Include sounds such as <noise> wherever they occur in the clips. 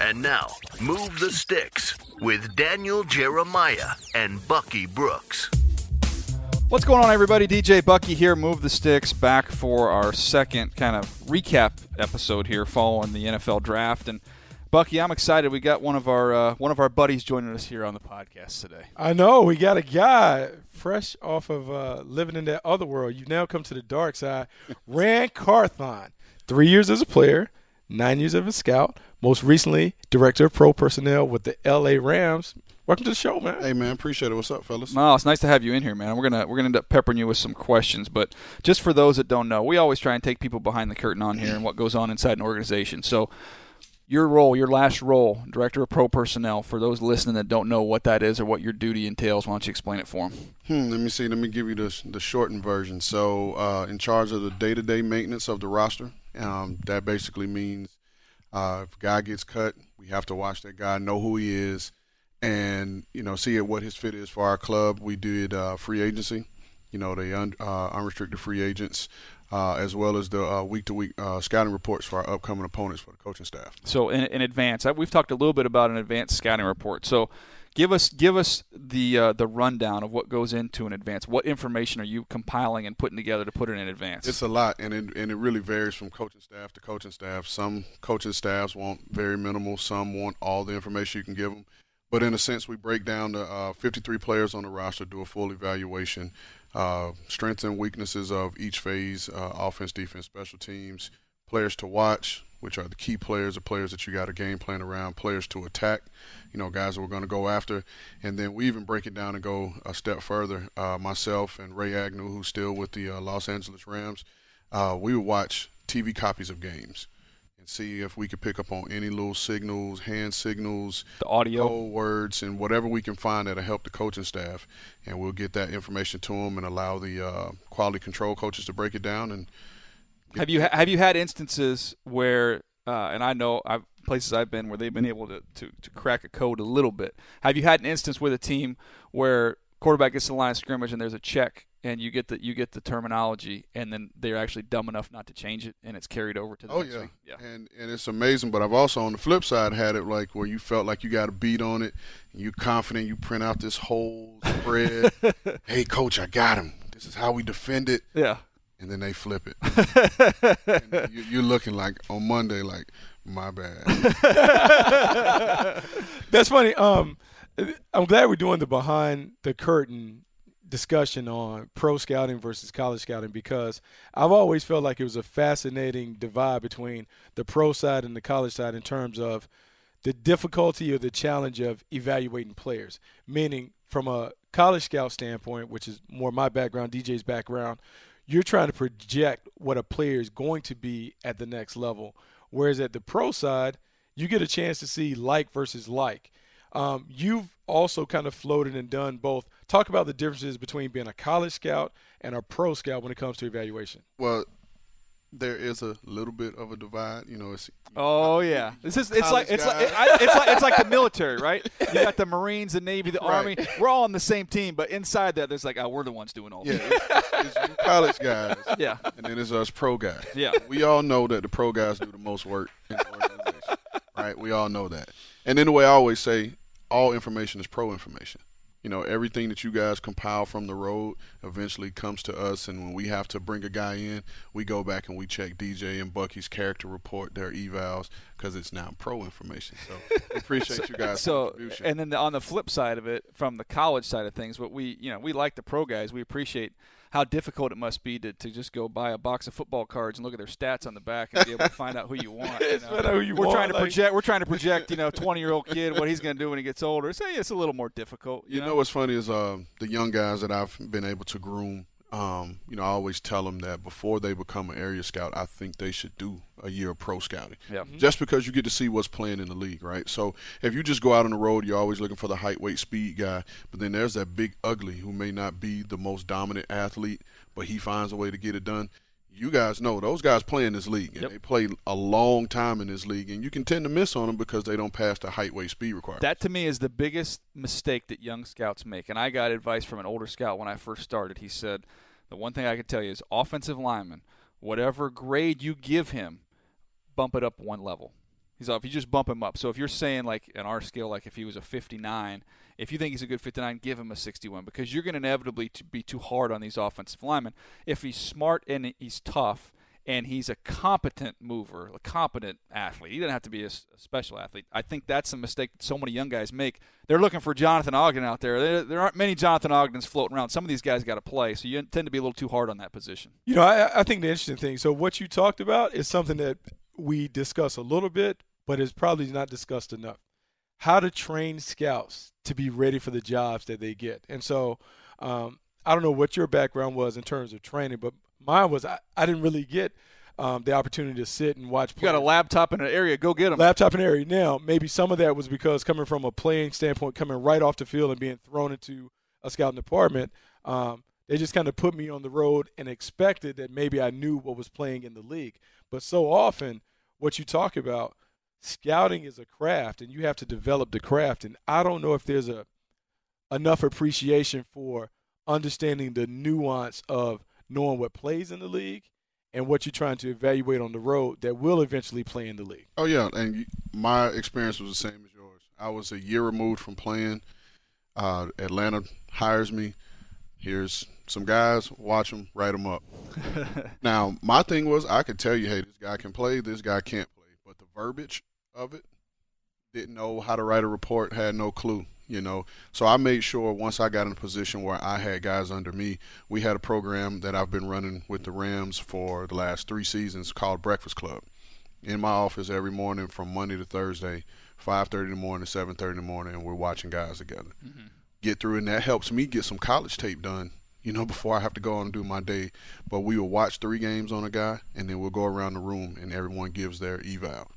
And now, Move the Sticks with Daniel Jeremiah and Bucky Brooks. What's going on, everybody? DJ Bucky here. Move the Sticks back for our second kind of recap episode here following the NFL draft. And Bucky, I'm excited. We got one of our uh, one of our buddies joining us here on the podcast today. I know we got a guy fresh off of uh, living in that other world. You've now come to the dark side. <laughs> Ran Carthon, three years as a player, nine years as a scout. Most recently, director of pro personnel with the L.A. Rams. Welcome to the show, man. Hey, man, appreciate it. What's up, fellas? No, it's nice to have you in here, man. We're gonna we're gonna end up peppering you with some questions, but just for those that don't know, we always try and take people behind the curtain on here and what goes on inside an organization. So, your role, your last role, director of pro personnel, for those listening that don't know what that is or what your duty entails, why don't you explain it for them? Hmm, let me see. Let me give you the the shortened version. So, uh, in charge of the day to day maintenance of the roster. Um, that basically means uh, if a guy gets cut, we have to watch that guy, know who he is, and you know see what his fit is for our club. We did uh, free agency, you know, the un, uh, unrestricted free agents, uh, as well as the week to week scouting reports for our upcoming opponents for the coaching staff. So in, in advance, we've talked a little bit about an advanced scouting report. So give us give us the uh, the rundown of what goes into an advance. What information are you compiling and putting together to put it in advance? It's a lot, and it, and it really varies from coaching staff to coaching staff. Some coaching staffs want very minimal. Some want all the information you can give them. But in a sense, we break down the uh, 53 players on the roster, do a full evaluation, uh, strengths and weaknesses of each phase: uh, offense, defense, special teams, players to watch, which are the key players, the players that you got a game plan around, players to attack, you know, guys that we're going to go after. And then we even break it down and go a step further. Uh, myself and Ray Agnew, who's still with the uh, Los Angeles Rams, uh, we would watch TV copies of games and see if we could pick up on any little signals, hand signals, the audio, code words, and whatever we can find that'll help the coaching staff. And we'll get that information to them and allow the uh, quality control coaches to break it down and – have you have you had instances where, uh, and I know I've places I've been where they've been able to, to, to crack a code a little bit. Have you had an instance with a team where quarterback gets to the line of scrimmage and there's a check and you get the you get the terminology and then they're actually dumb enough not to change it and it's carried over to the oh next yeah. week. yeah and and it's amazing but i've also on the flip side had it like where you felt like you got a beat on it and you confident you print out this whole spread <laughs> hey coach i got him this is how we defend it yeah and then they flip it. you, <laughs> are looking like on Monday, like my bad. <laughs> That's funny. Um, I'm glad we're doing the behind the curtain discussion on pro scouting versus college scouting because I've always felt like it was a fascinating divide between the pro side and the college side in terms of the difficulty or the challenge of evaluating players. Meaning, from a college scout standpoint, which is more my background, DJ's background, you're trying to project what a player is going to be at the next level. Whereas at the pro side, you get a chance to see like versus like. Um, you've also kind of floated and done both. Talk about the differences between being a college scout and a pro scout when it comes to evaluation. Well, there is a little bit of a divide. You know, it's Oh yeah, this is it's like it's like. I, it's like it's like the military, right? <laughs> You got the Marines, the Navy, the Right. Army. We're all on the same team, but inside that, there's like, oh, we're the ones doing all yeah, it's, it's college guys, <laughs> Yeah, and then it's us pro guys. yeah. We all know that the pro guys do the most work in the organization, right? We all know that. And then the way I always say, all information is pro information. You know, everything that you guys compile from the road eventually comes to us, and when we have to bring a guy in, we go back and we check DJ and Bucky's character report, their evals, because it's now pro information. So <laughs> appreciate you guys' So, and then the, on the flip side of it, from the college side of things, what we you know we like the pro guys. We appreciate how difficult it must be to, to just go buy a box of football cards and look at their stats on the back and be able to find out who you <laughs> want. you know. find out who you we're want, trying to like- project. We're trying to project. You know, twenty year old kid what he's going to do when he gets older. So yeah, it's a little more difficult. You, You know what's funny is uh, the young guys that I've been able to groom. Um, you know, I always tell them that before they become an area scout, I think they should do a year of pro scouting. Yeah. Just because you get to see what's playing in the league, right? So if you just go out on the road, you're always looking for the height, weight, speed guy. But then there's that big ugly who may not be the most dominant athlete, but he finds a way to get it done. You guys know those guys play in this league, and Yep. they play a long time in this league, and you can tend to miss on them because they don't pass the height, weight, speed requirement That to me is the biggest mistake that young scouts make. And I got advice from an older scout when I first started. He said, The one thing I can tell you is offensive lineman, whatever grade you give him, bump it up one level. He's off. You just bump him up. So if you're saying like in our scale, like if he was a 59, if you think he's a good 59, give him a 61 because you're going to inevitably to be too hard on these offensive linemen. If he's smart and he's tough and he's a competent mover, a competent athlete, he doesn't have to be a, special athlete. I think that's a mistake that so many young guys make. They're looking for Jonathan Ogden out there. There, there aren't many Jonathan Ogdens floating around. Some of these guys got to play, so you tend to be a little too hard on that position. You know, I, I think the interesting thing. So what you talked about is something that we discuss a little bit, but it's probably not discussed enough. How to train scouts to be ready for the jobs that they get. And so, um, I don't know what your background was in terms of training, but mine was I, I didn't really get um, the opportunity to sit and watch. You got a laptop in an area, go get him. laptop in an area. Now, maybe some of that was because coming from a playing standpoint, coming right off the field and being thrown into a scouting department, um, they just kind of put me on the road and expected that maybe I knew what was playing in the league. But so often, what you talk about, scouting is a craft, and you have to develop the craft. And I don't know if there's a enough appreciation for understanding the nuance of knowing what plays in the league and what you're trying to evaluate on the road that will eventually play in the league. Oh yeah, and my experience was the same as yours. I was a year removed from playing. Uh, Atlanta hires me. Here's some guys. Watch them. Write them up. <laughs> now my thing was I could tell you, hey, this guy can play. This guy can't play. But the verbiage of it, didn't know how to write a report. Had no clue. You know, so I made sure once I got in a position where I had guys under me, we had a program that I've been running with the Rams for the last three seasons called Breakfast Club in my office every morning from Monday to Thursday, 5:30 in the morning, 7:30 in the morning, and we're watching guys together. Mm-hmm. Get through, and that helps me get some college tape done. You know, <laughs> before I have to go on and do my day. But we will watch three games on a guy, and then we'll go around the room, and everyone gives their eval.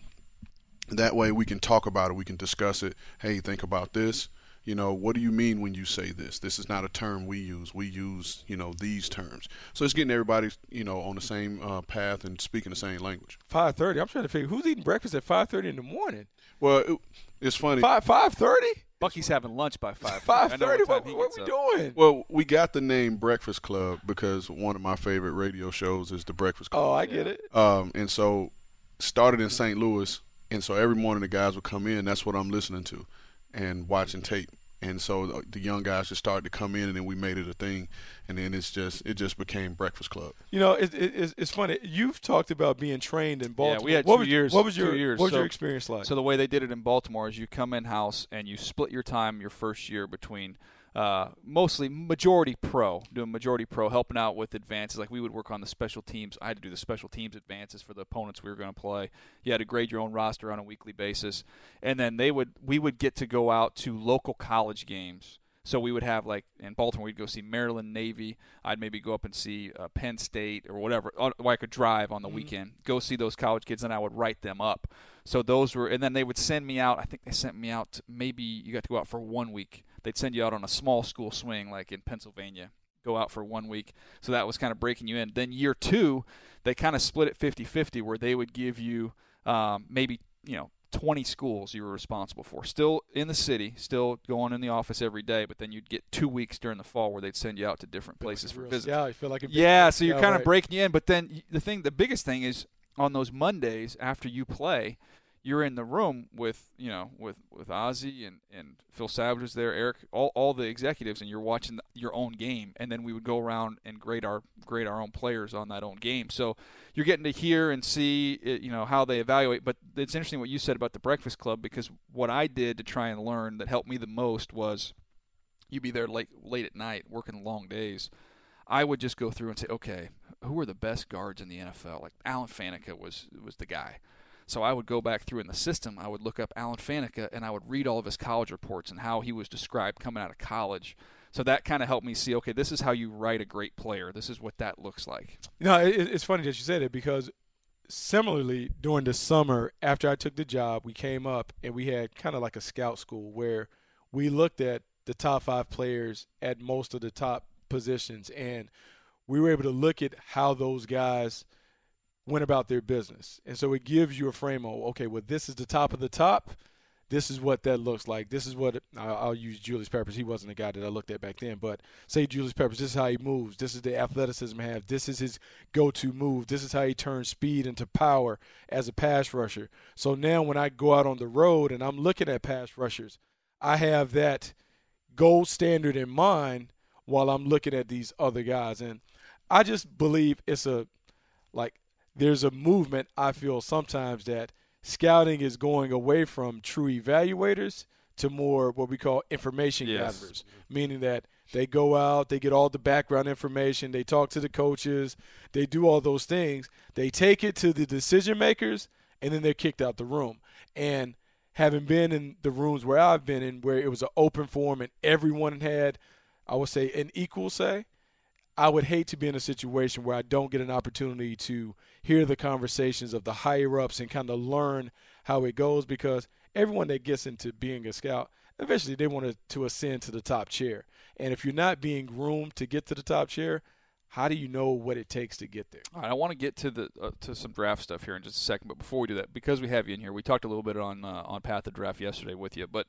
That way, we can talk about it. We can discuss it. Hey, think about this. You know, what do you mean when you say this? This is not a term we use. We use, you know, these terms. So it's getting everybody, you know, on the same uh, path and speaking the same language. Five thirty. I'm trying to figure who's eating breakfast at five thirty in the morning. Well, it, it's funny. Five five thirty. Bucky's having lunch by five. Five I know thirty. what What, what gets we up. doing? Well, we got the name Breakfast Club because one of my favorite radio shows is the Breakfast Club. Oh, I get it. Um, and so started in St. Louis, and so every morning the guys would come in. That's what I'm listening to, and watching tape. And so the, the young guys just started to come in, and then we made it a thing, and then it's just it just became Breakfast Club. You know, it, it, it's, it's funny. You've talked about being trained in Baltimore. Yeah, we had what two was, years- What was two your years. What was So- your experience like? So the way they did it in Baltimore is you come in house and you split your time your first year between uh, mostly majority pro, doing majority pro, helping out with advances. Like we would work on the special teams. I had to do the special teams advances for the opponents we were going to play. You had to grade your own roster on a weekly basis, and then they would we would get to go out to local college games. So we would have like in Baltimore, we'd go see Maryland Navy. I'd maybe go up and see uh, Penn State or whatever. Or I could drive on the weekend, go see those college kids, and I would write them up. So those were, and then they would send me out. I think they sent me out. To, maybe you got to go out for one week. They'd send you out on a small school swing, like in Pennsylvania. go out for one week. So that was kind of breaking you in. Then year two, they kind of split it 50-50 where they would give you um, maybe you know 20 schools you were responsible for. Still in the city, still going in the office every day, but then you'd get two weeks during the fall where they'd send you out to different places for visits. Yeah, I feel like yeah. So you're kind of breaking in, but then the thing, the biggest thing is on those Mondays after you play, you're in the room with you know with with Ozzie and and Phil Savage was there, Eric, all, all the executives, and you're watching your own game, and then we would go around and grade our grade our own players on that own game. So you're getting to hear and see it, you know how they evaluate. But it's interesting what you said about the Breakfast Club because what I did to try and learn that helped me the most was you'd be there late late at night working long days. I would just go through and say, okay, who are the best guards in the NFL? Like Alan Faneca was was the guy. So I would go back through in the system. I would look up Alan Faneca and I would read all of his college reports and how he was described coming out of college. So that kind of helped me see, okay, this is how you write a great player. This is what that looks like. You know, it, it's funny that you said it because similarly during the summer after I took the job, we came up and we had kind of like a scout school where we looked at the top five players at most of the top positions and we were able to look at how those guys – went about their business. And so it gives you a frame of, okay, well, this is the top of the top. This is what that looks like. This is what I'll, use Julius Peppers. He wasn't a guy that I looked at back then, but say Julius Peppers. This is how he moves. This is the athleticism has. This is his go-to move. This is how he turns speed into power as a pass rusher. So now when I go out on the road and I'm looking at pass rushers, I have that gold standard in mind while I'm looking at these other guys. And I just believe it's a like there's a movement I feel sometimes that scouting is going away from true evaluators to more what we call information yes. gatherers, meaning that they go out, they get all the background information, they talk to the coaches, they do all those things, they take it to the decision makers, and then they're kicked out the room. And having been in the rooms where I've been in, where it was an open forum and everyone had, I would say, an equal say, I would hate to be in a situation where I don't get an opportunity to hear the conversations of the higher ups and kind of learn how it goes because everyone that gets into being a scout, eventually they want to ascend to the top chair. And if you're not being groomed to get to the top chair, how do you know what it takes to get there? All right, I want to get to the uh, to some draft stuff here in just a second, but before we do that, because we have you in here, we talked a little bit on uh, on Path of Draft yesterday with you, but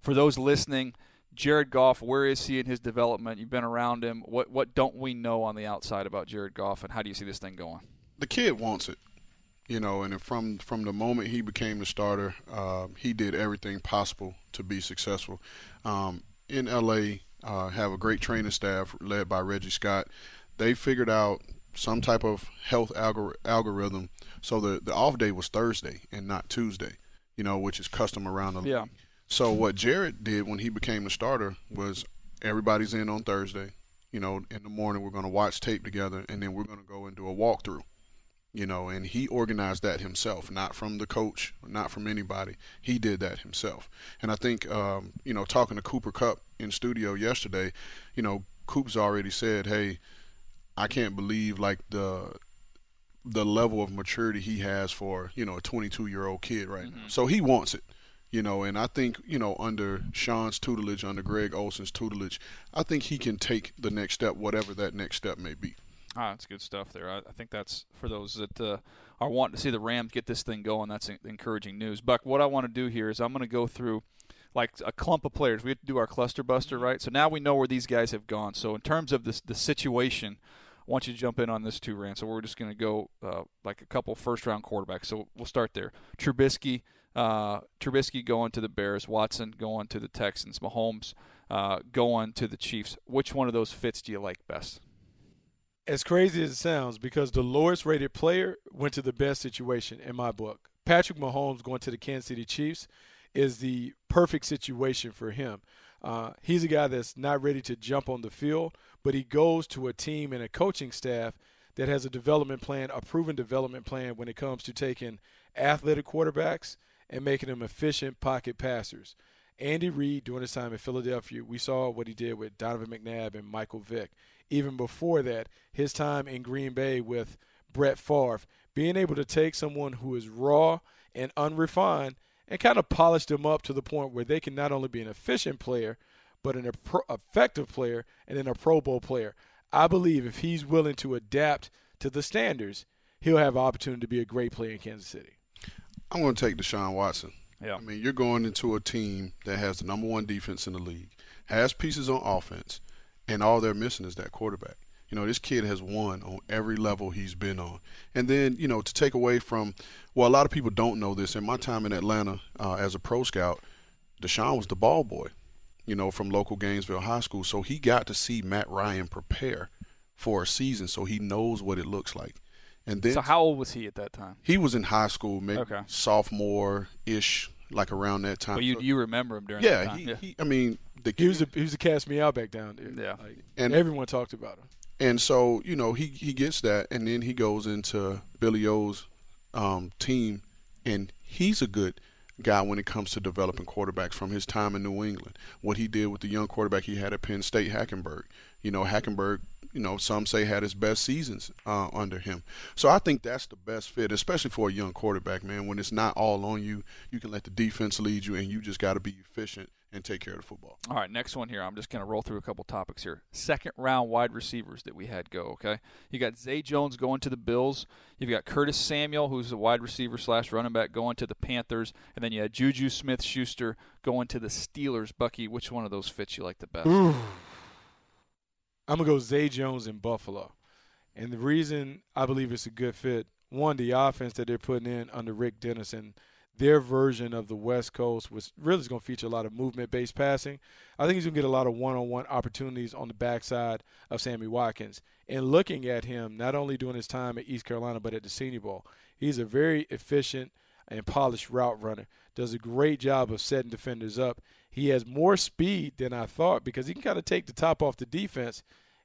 for those listening – Jared Goff, where is he in his development? You've been around him. What what don't we know on the outside about Jared Goff, and how do you see this thing going? The kid wants it, you know, and from from the moment he became the starter, uh, he did everything possible to be successful. Um, in LA, uh, have a great training staff led by Reggie Scott. They figured out some type of health algor- algorithm, so the the off day was Thursday and not Tuesday, you know, which is custom around the yeah so what Jared did when he became the starter was everybody's in on Thursday. You know, in the morning we're going to watch tape together, and then we're going to go and do a walkthrough. You know, and he organized that himself, not from the coach, not from anybody. He did that himself. And I think, um, you know, talking to Cooper Kupp in studio yesterday, you know, Coop's already said, "Hey, I can't believe like the the level of maturity he has for you know a 22 year old kid right mm-hmm. now. So he wants it you know, and I think, you know, under Sean's tutelage, under Greg Olson's tutelage, I think he can take the next step, whatever that next step may be. Ah, that's good stuff there. I, I think that's for those that uh, are wanting to see the Rams get this thing going. That's encouraging news. Buck, what I want to do here is I'm going to go through like a clump of players. We have to do our cluster buster, right? So now we know where these guys have gone. So in terms of this, the situation, I want you to jump in on this too, Ran. So we're just going to go uh, like a couple first round quarterbacks. So we'll start there. Trubisky uh, Trubisky going to the Bears, Watson going to the Texans, Mahomes uh, going to the Chiefs. Which one of those fits do you like best? As crazy as it sounds, because the lowest rated player went to the best situation in my book. Patrick Mahomes going to the Kansas City Chiefs is the perfect situation for him. Uh, he's a guy that's not ready to jump on the field, but he goes to a team and a coaching staff that has a development plan, a proven development plan when it comes to taking athletic quarterbacks – and making them efficient pocket passers. Andy Reid, during his time in Philadelphia, we saw what he did with Donovan McNabb and Michael Vick. Even before that, his time in Green Bay with Brett Favre, being able to take someone who is raw and unrefined and kind of polish them up to the point where they can not only be an efficient player, but an effective player and then a Pro Bowl player. I believe if he's willing to adapt to the standards, he'll have opportunity to be a great player in Kansas City. I'm going to take Deshaun Watson. Yeah. I mean, you're going into a team that has the number one defense in the league, has pieces on offense, and all they're missing is that quarterback. You know, this kid has won on every level he's been on. And then, you know, to take away from, well, a lot of people don't know this. In my time in Atlanta uh, as a pro scout, Deshaun was the ball boy, you know, from local Gainesville High School. So he got to see Matt Ryan prepare for a season, so he knows what it looks like. And then, so how old was he at that time? He was in high school, maybe Okay. sophomore ish, like around that time. Well, you So- you remember him during yeah, that time? he, he, I mean, the He was a, he was a cast me out back down there. Yeah. Like, And- everyone talked about him. And so, you know, he, he gets that, and then he goes into Billy O's um, team, and he's a good guy when it comes to developing quarterbacks from his time in New England. What he did with the young quarterback he had at Penn State, Hackenberg. You know, Hackenberg, you know, some say had his best seasons uh, under him. So I think that's the best fit, especially for a young quarterback, man. When it's not all on you, you can let the defense lead you, and you just got to be efficient and take care of the football. All right, next one here. I'm just going to roll through a couple topics here. Second round wide receivers that we had go. Okay, you got Zay Jones going to the Bills. You've got Curtis Samuel, who's a wide receiver slash running back, going to the Panthers, and then you had Juju Smith-Schuster going to the Steelers. Bucky, which one of those fits you like the best? I'm gonna go Zay Jones in Buffalo, and the reason I believe it's a good fit, one, the offense that they're putting in under Rick Dennison, their version of the West Coast was really is gonna feature a lot of movement-based passing. I think he's gonna get a lot of one-on-one opportunities on the backside of Sammy Watkins. And looking at him, not only doing his time at East Carolina but at the Senior Bowl, he's a very efficient and polished route runner. Does a great job of setting defenders up. He has more speed than I thought because he can kind of take the top off the defense,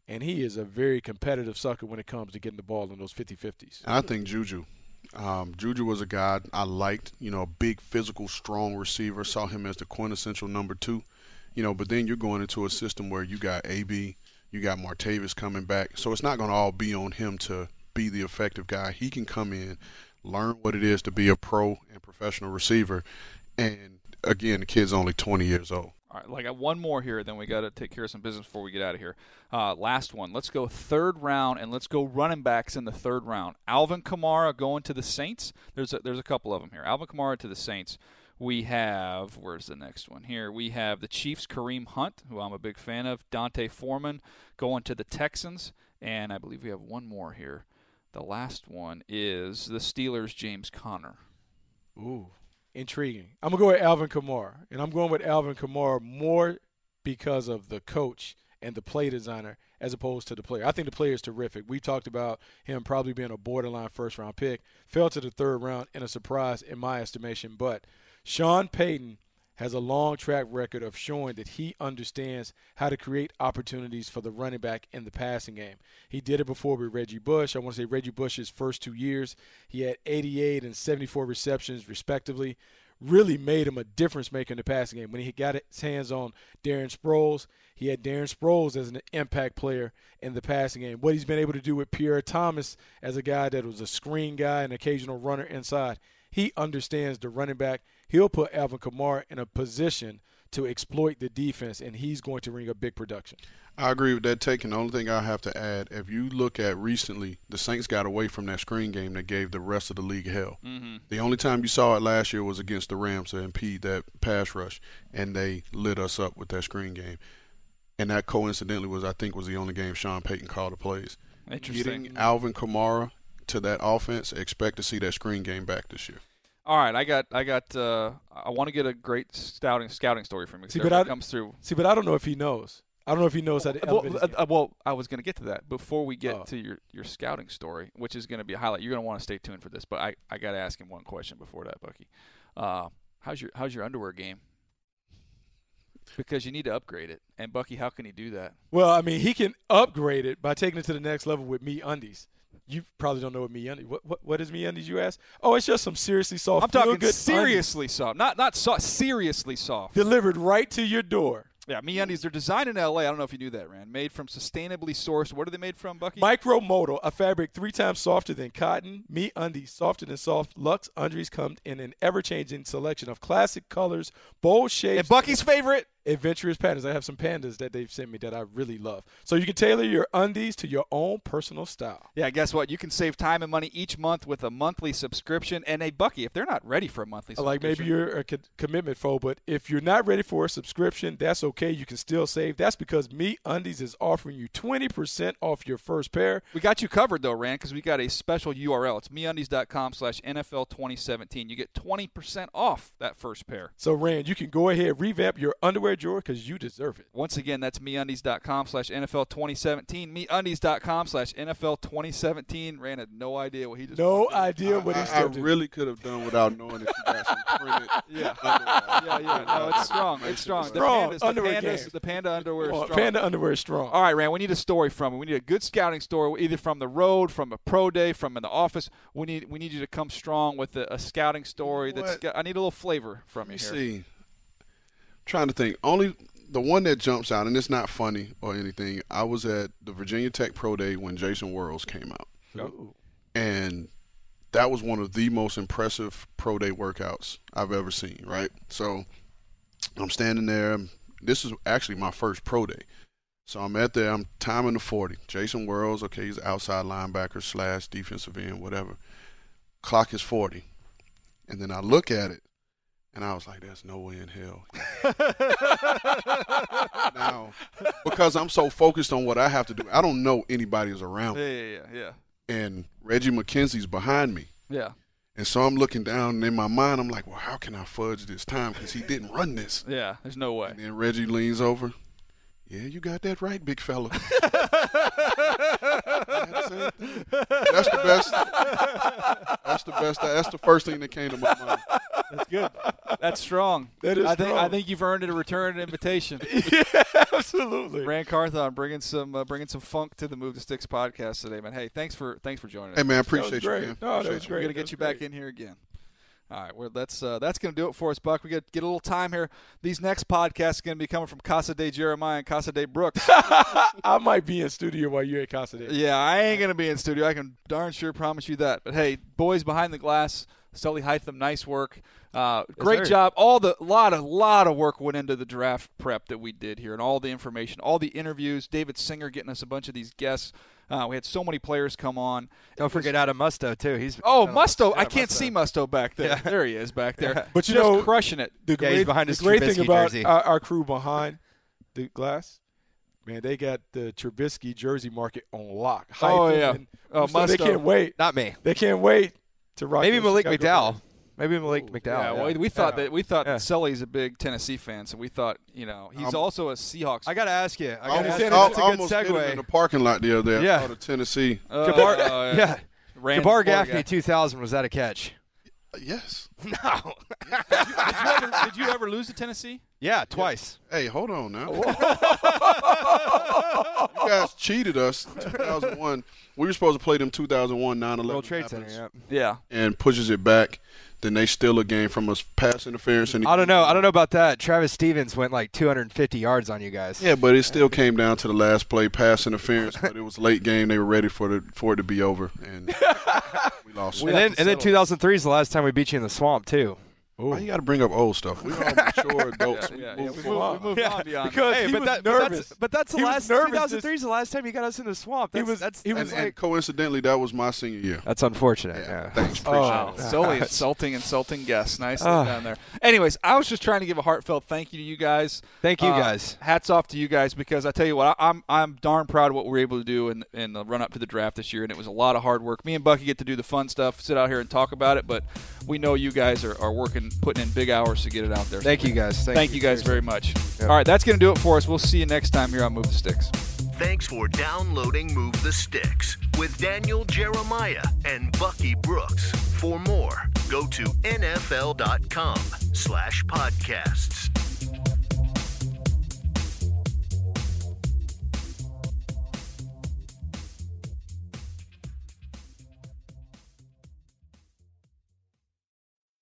and he is a very competitive sucker when it comes to getting the ball in those 50-50s. I think Juju. Um, Juju was a guy I liked, you know, a big, physical, strong receiver. Saw him as the quintessential number two, you know. But then you're going into a system where you got AB, you got Martavis coming back, so it's not going to all be on him to be the effective guy. He can come in, learn what it is to be a pro and professional receiver, and again, the kid's only 20 years old. All right, like I got one more here, then we got to take care of some business before we get out of here. Uh, last one. Let's go third round, and let's go running backs in the third round. Alvin Kamara going to the Saints. There's a, there's a couple of them here. Alvin Kamara to the Saints. We have where's the next one here? We have the Chiefs Kareem Hunt, who I'm a big fan of. D'Onta Foreman going to the Texans, and I believe we have one more here. The last one is the Steelers James Conner. Ooh, intriguing. I'm gonna go with Alvin Kamara, and I'm going with Alvin Kamara more because of the coach and the play designer as opposed to the player. I think the player is terrific. We talked about him probably being a borderline first round pick, fell to the third round in a surprise in my estimation. But Sean Payton has a long track record of showing that he understands how to create opportunities for the running back in the passing game. He did it before with Reggie Bush. I want to say Reggie Bush's first two years, he had 88 and 74 receptions, respectively. Really made him a difference maker in the passing game. When he got his hands on Darren Sproles, he had Darren Sproles as an impact player in the passing game. What he's been able to do with Pierre Thomas as a guy that was a screen guy, an occasional runner inside. He understands the running back. He'll put Alvin Kamara in a position to exploit the defense, and he's going to ring a big production. I agree with that take, and the only thing I have to add, if you look at recently, the Saints got away from that screen game that gave the rest of the league hell. Mm-hmm. The only time you saw it last year was against the Rams to impede that pass rush, and they lit us up with that screen game. And that coincidentally was, I think, was the only game Sean Payton called the plays. Interesting. Getting Alvin Kamara to that offense, expect to see that screen game back this year. All right, I got, I got, uh, I want to get a great scouting scouting story from you. See, but I- comes through. See, but I don't know if he knows. I don't know if he knows Well, uh, game. uh, well, I was going to get to that before we get Oh. to your, your scouting story, which is going to be a highlight. You're going to want to stay tuned for this, but I, I got to ask him one question before that, Bucky. Uh, how's your how's your underwear game? Because you need to upgrade it. And Bucky, how can he do that? Well, I mean, he can upgrade it by taking it to the next level with MeUndies. You probably don't know what MeUndies. What, what what is MeUndies? You ask. Oh, it's just some seriously soft. I'm talking feel-good seriously soft, not not soft, seriously soft. delivered right to your door. Yeah, MeUndies. They're designed in L.A. I don't know if you knew that, Ran. Made from sustainably sourced. What are they made from, Bucky? Micromodal, a fabric three times softer than cotton. MeUndies, softer than soft. Lux undies come in an ever-changing selection of classic colors, bold shapes. and Bucky's favorite. Adventurous patterns. I have some pandas that they've sent me that I really love. So you can tailor your undies to your own personal style. Yeah, guess what? You can save time and money each month with a monthly subscription. And a Bucky, if they're not ready for a monthly subscription, Like maybe you're a co- commitment phobe, but if you're not ready for a subscription, that's okay. You can still save. That's because MeUndies is offering you 20% off your first pair. We got you covered though, Ran, because we got a special URL. It's meundies.com slash NFL 2017. You get 20% off that first pair. So Ran, you can go ahead revamp your underwear drawer because you deserve it. Once again, that's meundies.com slash NFL 2017. Meundies.com slash NFL 2017. Ran had no idea what he just No idea what I, he's I stepped in. really could have done without knowing that you got some <laughs> printed. Yeah. Yeah, yeah. No, it's strong. It's strong. The Strong pandas, the underwear pandas, the panda underwear is Oh, strong. Panda underwear is strong. All right, Ran, we need a story from you. We need a good scouting story, either from the road, from a pro day, from in the office. We need we need you to come strong with a, a scouting story. That's What? got, I need a little flavor from you Let me here. see. Trying to think. Only the one that jumps out, and it's not funny or anything. I was at the Virginia Tech Pro Day when Jason Worilds came out, Ooh. and that was one of the most impressive pro day workouts I've ever seen. Right. So I'm standing there. This is actually my first pro day. So I'm at there. I'm timing the 40. Jason Worilds, okay, he's outside linebacker slash defensive end, whatever. Clock is 40. And then I look at it, and I was like, there's no way in hell. <laughs> now, because I'm so focused on what I have to do, I don't know anybody is around. Yeah, yeah, yeah, yeah. And Reggie McKenzie's behind me. Yeah, And so I'm looking down, and in my mind, I'm like, well, how can I fudge this time? Because he didn't run this. yeah. There's no way. And then Reggie leans over. Yeah, you got that right, big fella. <laughs> That's it. That's the best. That's the best. That's the first thing that came to my mind. That's good. That's strong. That is I think I think you've earned a return invitation. <laughs> yeah, absolutely. Ran Carthon bringing some uh, bringing some funk to the Move the Sticks podcast today, man. Hey, thanks for thanks for joining us. Hey, man, I appreciate you, great. man. No, that Appreciate was you. great. We're gonna get was you back in here again. All right, well that's uh, that's gonna do it for us, Buck. We got get a little time here. These next podcasts are gonna be coming from Casa de Jeremiah and Casa de Brooks. <laughs> I might be in studio while you're at Casa de. yeah, I ain't gonna be in studio. I can darn sure promise you that. But hey, boys behind the glass, Sully Hytham, nice work. Uh, great sir. job. All the lot of lot of work went into the draft prep that we did here, and all the information, all the interviews. David Singer getting us a bunch of these guests. Uh, we had so many players come on. Don't forget Adam Musto too. He's Oh, Musto! yeah, I can't see Musto back there. Yeah. There he is back there. <laughs> But you Just know- crushing it. The Yeah, great, he's behind the his great thing about our, our crew behind the glass, man, they got the Trubisky jersey market on lock. Oh, yeah. and- Oh, so they can't wait. Not me. They can't wait to rock. Maybe Malik Chicago McDowell. Bears. Maybe Malik Ooh, McDowell. Yeah, well, we thought Yeah. that we thought Yeah. that Sully's a big Tennessee fan, so we thought you know he's Um, also a Seahawks. I gotta ask you. I I gotta almost, ask you. I That's a good almost hit him in the parking lot the other day. Yeah. Out of Tennessee. Uh, Jabbar, uh, <laughs> yeah. Ran- Jabbar Gaffney, 2000. Was that a catch? Uh, yes. <laughs> No. did, you ever, did you ever lose to Tennessee? yeah, twice. Hey, hold on now. you guys cheated us. 2001. We were supposed to play them 2001 9/11 World Trade Center. happens Yeah. Yeah. and pushes it back. Then they steal a game from us, pass interference. And I don't know. I don't know about that. Travis Stephens went like 250 yards on you guys. Yeah, but it still came down to the last play, pass interference. but it was late game. They were ready for the for it to be over, and <laughs> we lost. And then, and then 2003 is the last time we beat you in the swamp too. Why you got to bring up old stuff? We all mature <laughs> adults. Yeah, we yeah, move we forward. we moved on <laughs> beyond. because Hey, he but, was that, but nervous. that's but that's the He last. 2003 is the last time you got us in the swamp. He was- That's, he was and, and coincidentally, that was my senior year. That's unfortunate. Yeah, Yeah. thanks. Appreciate Oh. it. Sully <laughs> insulting, insulting guests. Nicely Ah. down there. Anyways, I was just trying to give a heartfelt thank you to you guys. Thank you Uh, guys. Hats off to you guys because I tell you what, I, I'm I'm darn proud of what we were able to do in in the run up to the draft this year, and it was a lot of hard work. Me and Bucky get to do the fun stuff, sit out here and talk about it, but we know you guys are, are working, putting in big hours to get it out there. Thank you guys. Thank, Thank you guys very much. Yep. All right, that's going to do it for us. We'll see you next time here on Move the Sticks. Thanks for downloading Move the Sticks with Daniel Jeremiah and Bucky Brooks. For more, go to nfl.com slash podcasts.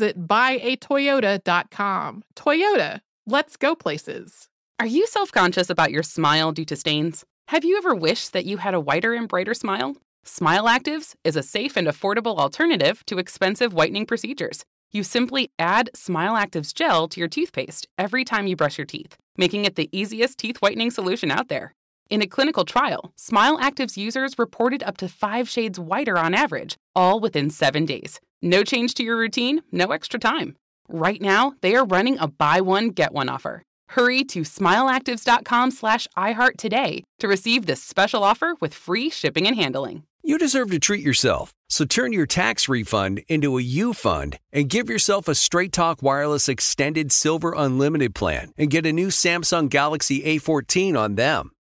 buyatoyota.com. Toyota, let's go places. Are you self conscious about your smile due to stains? Have you ever wished that you had a whiter and brighter smile? Smile Actives is a safe and affordable alternative to expensive whitening procedures. You simply add Smile Actives gel to your toothpaste every time you brush your teeth, making it the easiest teeth whitening solution out there. In a clinical trial, Smile Actives users reported up to five shades whiter on average, all within seven days. No change to your routine, no extra time. Right now, they are running a buy one, get one offer. Hurry to smileactives.com slash iHeart today to receive this special offer with free shipping and handling. You deserve to treat yourself, so turn your tax refund into a U fund and give yourself a Straight Talk Wireless Extended Silver Unlimited plan and get a new Samsung Galaxy A14 on them.